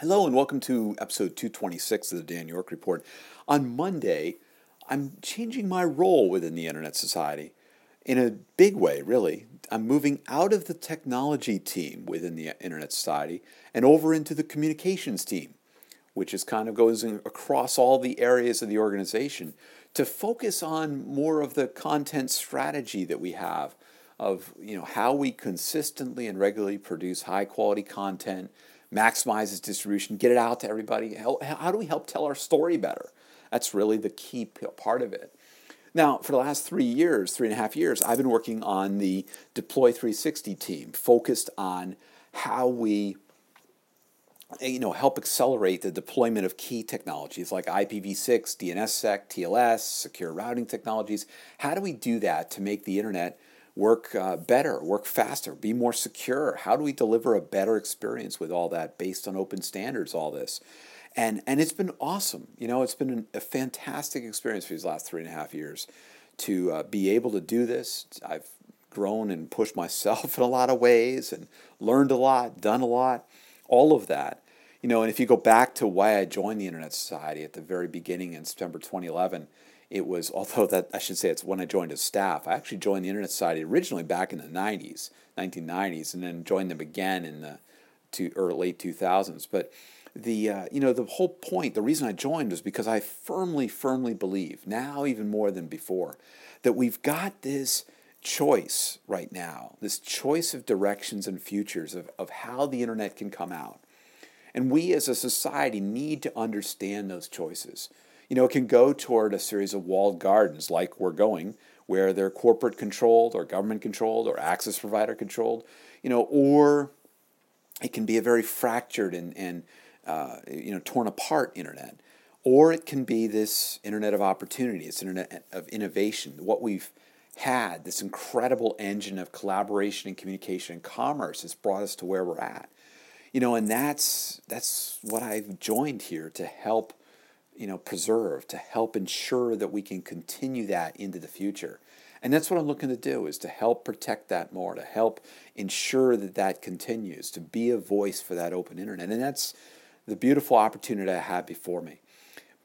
Hello, and welcome to episode 226 of the Dan York Report. On Monday, I'm changing my role within the Internet Society in a big way, really. I'm moving out of the technology team within the Internet Society and over into the communications team, which is kind of goes across all the areas of the organization to focus on more of the content strategy that we have of you know how we consistently and regularly produce high quality content maximize its distribution, get it out to everybody. How, how do we help tell our story better? That's really the key part of it. Now, for the last three years, three and a half years, I've been working on the Deploy 360 team, focused on how we you know, help accelerate the deployment of key technologies like IPv6, DNSSEC, TLS, secure routing technologies. How do we do that to make the internet work uh, better, work faster, be more secure? How do we deliver a better experience with all that based on open standards, all this? And, and it's been awesome. You know, it's been a fantastic experience for these last three and a half years to uh, be able to do this. I've grown and pushed myself in a lot of ways and learned a lot, done a lot, all of that. You know, and if you go back to why I joined the Internet Society at the very beginning in September 2011, it was although that I should say it's when I joined as staff. I actually joined the Internet Society originally back in the 90s, 1990s, and then joined them again in the to or late 2000s. But the uh, you know the whole point, the reason I joined was because I firmly, firmly believe now even more than before that we've got this choice right now, this choice of directions and futures of, of how the internet can come out. And we as a society need to understand those choices you know, it can go toward a series of walled gardens like we're going, where they're corporate controlled or government controlled or access provider controlled, you know, or it can be a very fractured and, and uh, you know, torn apart internet. Or it can be this internet of opportunity, this internet of innovation. What we've had, this incredible engine of collaboration and communication and commerce has brought us to where we're at. You know, and that's that's what I've joined here to help you know, preserve, to help ensure that we can continue that into the future. And that's what I'm looking to do is to help protect that more, to help ensure that that continues, to be a voice for that open internet. And that's the beautiful opportunity I have before me.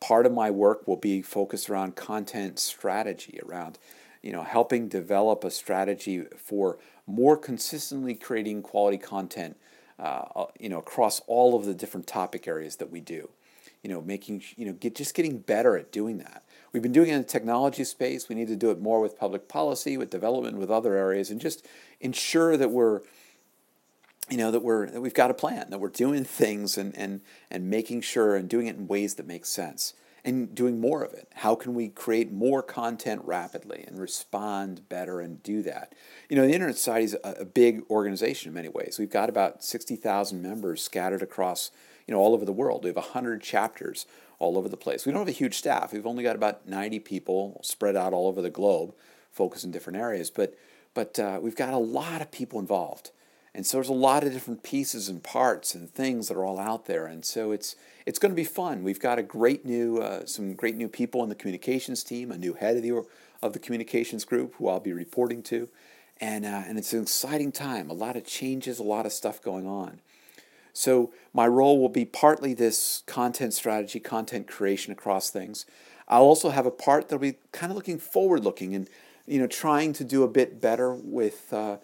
Part of my work will be focused around content strategy, around you know, helping develop a strategy for more consistently creating quality content, uh, you know, across all of the different topic areas that we do you know, making, you know, get, just getting better at doing that. We've been doing it in the technology space. We need to do it more with public policy, with development, with other areas, and just ensure that we're, you know, that we're that we've got a plan, that we're doing things and and and making sure and doing it in ways that make sense and doing more of it. How can we create more content rapidly and respond better and do that? You know, the Internet Society is a, a big organization in many ways. We've got about 60,000 members scattered across you know, all over the world. We have 100 chapters all over the place. We don't have a huge staff. We've only got about 90 people spread out all over the globe, focused in different areas. But, but uh, we've got a lot of people involved. And so there's a lot of different pieces and parts and things that are all out there. And so it's, it's going to be fun. We've got a great new, uh, some great new people in the communications team, a new head of the, of the communications group who I'll be reporting to. And, uh, and it's an exciting time, a lot of changes, a lot of stuff going on. So my role will be partly this content strategy, content creation across things. I'll also have a part that'll be kind of looking forward looking and you know trying to do a bit better with uh,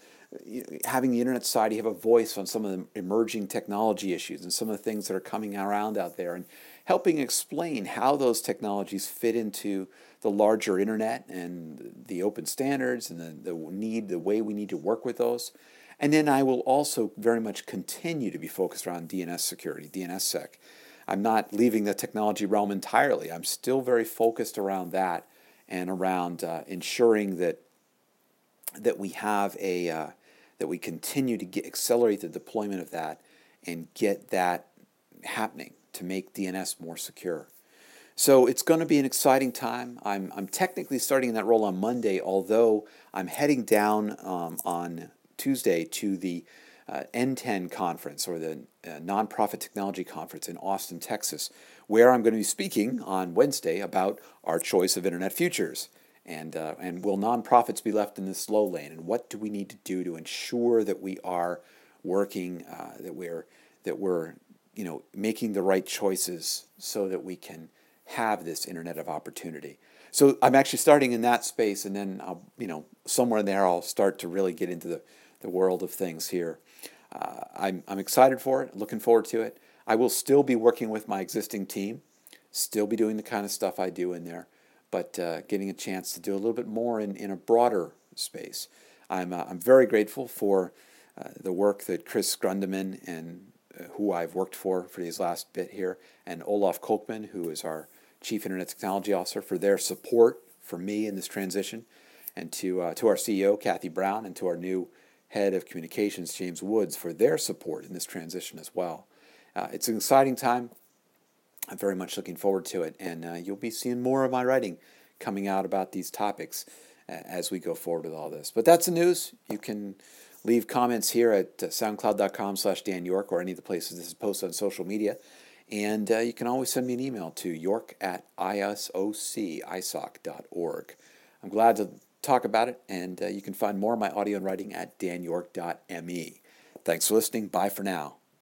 having the internet society have a voice on some of the emerging technology issues and some of the things that are coming around out there and helping explain how those technologies fit into the larger internet and the open standards and the, the need the way we need to work with those and then I will also very much continue to be focused around DNS security, DNSSEC. I'm not leaving the technology realm entirely. I'm still very focused around that and around uh, ensuring that that we have a uh, that we continue to get, accelerate the deployment of that and get that happening to make DNS more secure. So it's going to be an exciting time. I'm, I'm technically starting in that role on Monday, although I'm heading down um, on Tuesday to the uh, NTEN conference or the uh, Nonprofit Technology Conference in Austin, Texas, where I'm going to be speaking on Wednesday about our choice of internet futures. And, uh, and will nonprofits be left in the slow lane? And what do we need to do to ensure that we are working, uh, that we're, that we're you know, making the right choices so that we can have this internet of opportunity. So I'm actually starting in that space, and then I'll, you know, somewhere in there I'll start to really get into the, the world of things here. Uh, I'm, I'm excited for it, looking forward to it. I will still be working with my existing team, still be doing the kind of stuff I do in there, but uh, getting a chance to do a little bit more in, in a broader space. I'm, uh, I'm very grateful for uh, the work that Chris Grundemann and uh, who I've worked for for these last bit here, and Olaf Kolkman, who is our Chief Internet Technology Officer, for their support for me in this transition, and to, uh, to our CEO, Kathy Brown, and to our new Head of Communications, James Woods, for their support in this transition as well. Uh, it's an exciting time. I'm very much looking forward to it, and uh, you'll be seeing more of my writing coming out about these topics as we go forward with all this. But that's the news. You can leave comments here at uh, soundcloud.com slash Dan York or any of the places this is posted on social media. And uh, you can always send me an email to york at isoc.org. I'm glad to talk about it, and uh, you can find more of my audio and writing at danyork.me. Thanks for listening. Bye for now.